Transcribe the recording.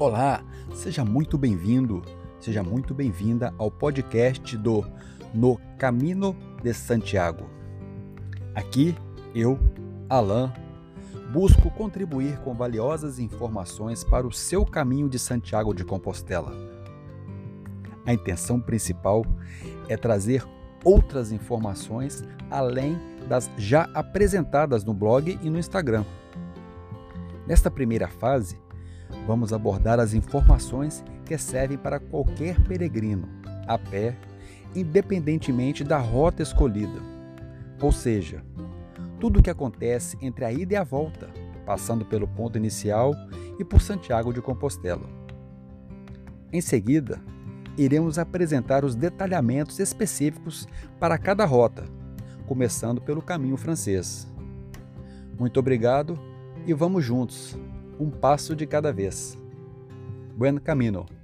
Olá, seja muito bem-vindo, seja muito bem-vinda ao podcast do No Camino de Santiago. Aqui, eu, Alain, busco contribuir com valiosas informações para o seu caminho de Santiago de Compostela. A intenção principal é trazer outras informações além das já apresentadas no blog e no Instagram. Nesta primeira fase, vamos abordar as informações que servem para qualquer peregrino, a pé, independentemente da rota escolhida. Ou seja, tudo o que acontece entre a ida e a volta, passando pelo ponto inicial e por Santiago de Compostela. Em seguida, iremos apresentar os detalhamentos específicos para cada rota, começando pelo caminho francês. Muito obrigado e vamos juntos, um passo de cada vez. Buen camino!